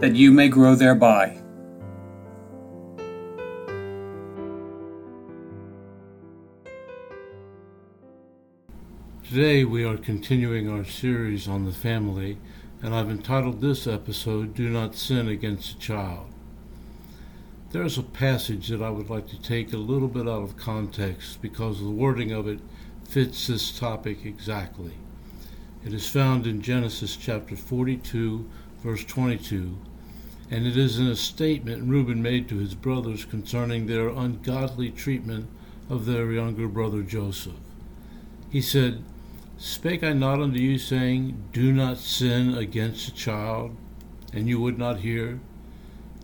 that you may grow thereby. Today we are continuing our series on the family, and I've entitled this episode Do Not Sin Against a Child. There's a passage that I would like to take a little bit out of context because the wording of it fits this topic exactly. It is found in Genesis chapter 42, verse 22, and it is in a statement Reuben made to his brothers concerning their ungodly treatment of their younger brother Joseph. He said, Spake I not unto you, saying, Do not sin against a child, and you would not hear?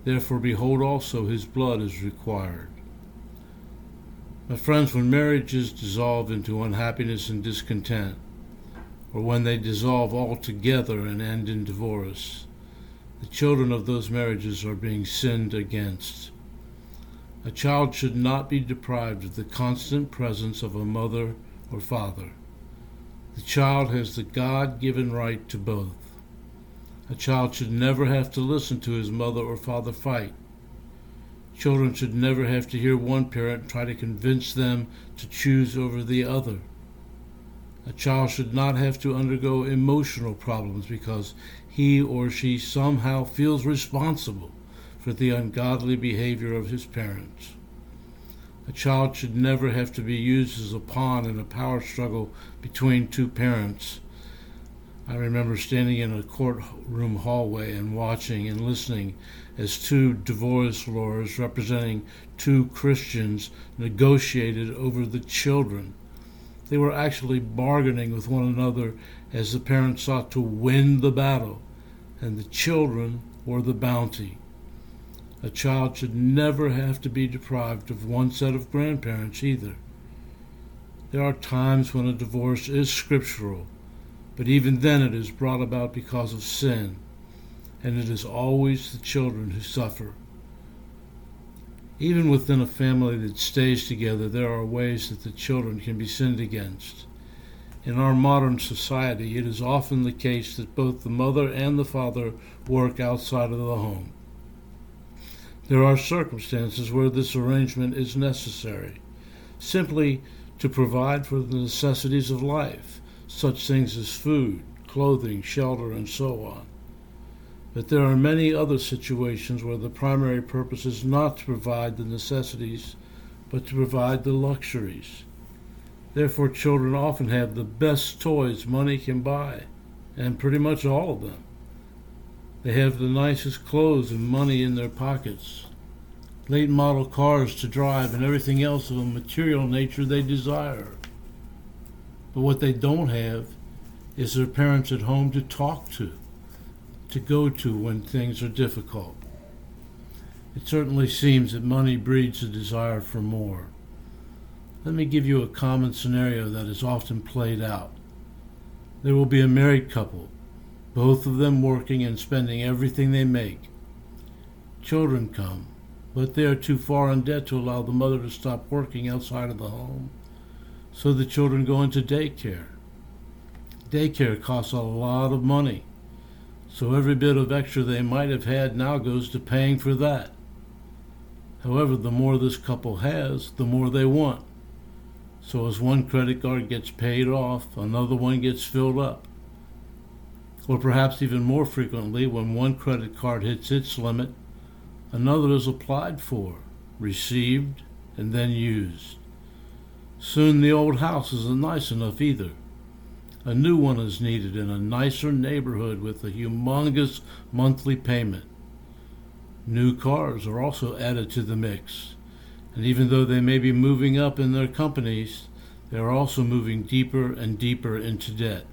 Therefore, behold, also his blood is required. My friends, when marriages dissolve into unhappiness and discontent, or when they dissolve altogether and end in divorce, the children of those marriages are being sinned against. A child should not be deprived of the constant presence of a mother or father. The child has the God given right to both. A child should never have to listen to his mother or father fight. Children should never have to hear one parent try to convince them to choose over the other. A child should not have to undergo emotional problems because he or she somehow feels responsible for the ungodly behavior of his parents. A child should never have to be used as a pawn in a power struggle between two parents I remember standing in a courtroom hallway and watching and listening as two divorce lawyers representing two Christians negotiated over the children. They were actually bargaining with one another as the parents sought to win the battle, and the children were the bounty. A child should never have to be deprived of one set of grandparents either. There are times when a divorce is scriptural but even then it is brought about because of sin, and it is always the children who suffer. Even within a family that stays together, there are ways that the children can be sinned against. In our modern society, it is often the case that both the mother and the father work outside of the home. There are circumstances where this arrangement is necessary, simply to provide for the necessities of life such things as food, clothing, shelter, and so on. But there are many other situations where the primary purpose is not to provide the necessities, but to provide the luxuries. Therefore, children often have the best toys money can buy, and pretty much all of them. They have the nicest clothes and money in their pockets, late model cars to drive, and everything else of a material nature they desire. But what they don't have is their parents at home to talk to, to go to when things are difficult. It certainly seems that money breeds a desire for more. Let me give you a common scenario that is often played out. There will be a married couple, both of them working and spending everything they make. Children come, but they are too far in debt to allow the mother to stop working outside of the home so the children go into daycare. Daycare costs a lot of money, so every bit of extra they might have had now goes to paying for that. However, the more this couple has, the more they want. So as one credit card gets paid off, another one gets filled up. Or perhaps even more frequently, when one credit card hits its limit, another is applied for, received, and then used. Soon the old house isn't nice enough either. A new one is needed in a nicer neighborhood with a humongous monthly payment. New cars are also added to the mix, and even though they may be moving up in their companies, they are also moving deeper and deeper into debt.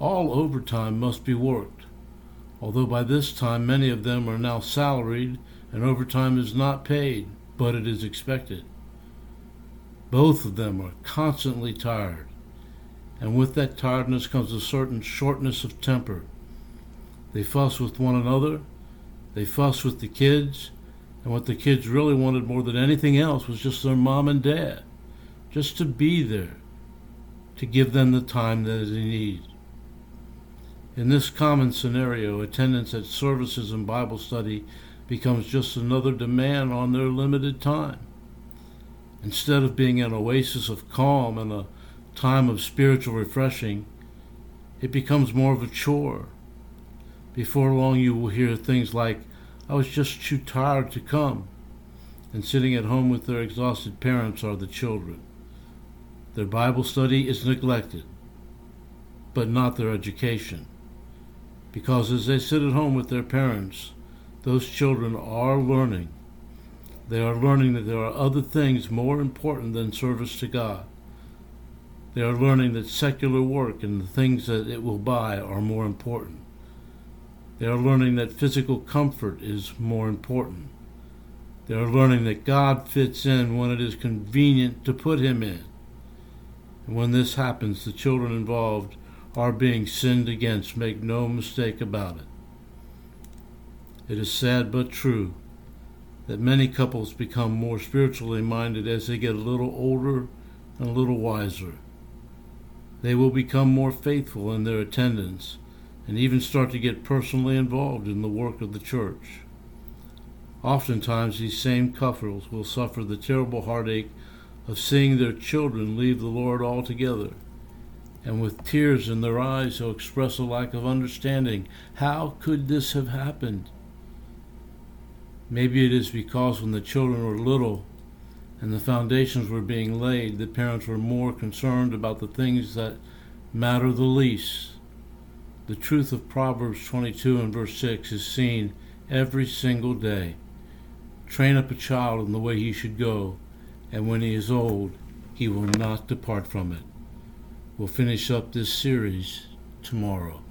All overtime must be worked. although by this time many of them are now salaried and overtime is not paid, but it is expected. Both of them are constantly tired, and with that tiredness comes a certain shortness of temper. They fuss with one another, they fuss with the kids, and what the kids really wanted more than anything else was just their mom and dad, just to be there, to give them the time that they need. In this common scenario, attendance at services and Bible study becomes just another demand on their limited time. Instead of being an oasis of calm and a time of spiritual refreshing, it becomes more of a chore. Before long, you will hear things like, I was just too tired to come. And sitting at home with their exhausted parents are the children. Their Bible study is neglected, but not their education because as they sit at home with their parents, those children are learning. They are learning that there are other things more important than service to God. They are learning that secular work and the things that it will buy are more important. They are learning that physical comfort is more important. They are learning that God fits in when it is convenient to put him in. And when this happens, the children involved are being sinned against. Make no mistake about it. It is sad but true that many couples become more spiritually minded as they get a little older and a little wiser. They will become more faithful in their attendance and even start to get personally involved in the work of the church. Oftentimes, these same couples will suffer the terrible heartache of seeing their children leave the Lord altogether and with tears in their eyes they'll express a lack of understanding. How could this have happened? Maybe it is because when the children were little and the foundations were being laid, the parents were more concerned about the things that matter the least. The truth of Proverbs 22 and verse 6 is seen every single day. Train up a child in the way he should go, and when he is old, he will not depart from it. We'll finish up this series tomorrow.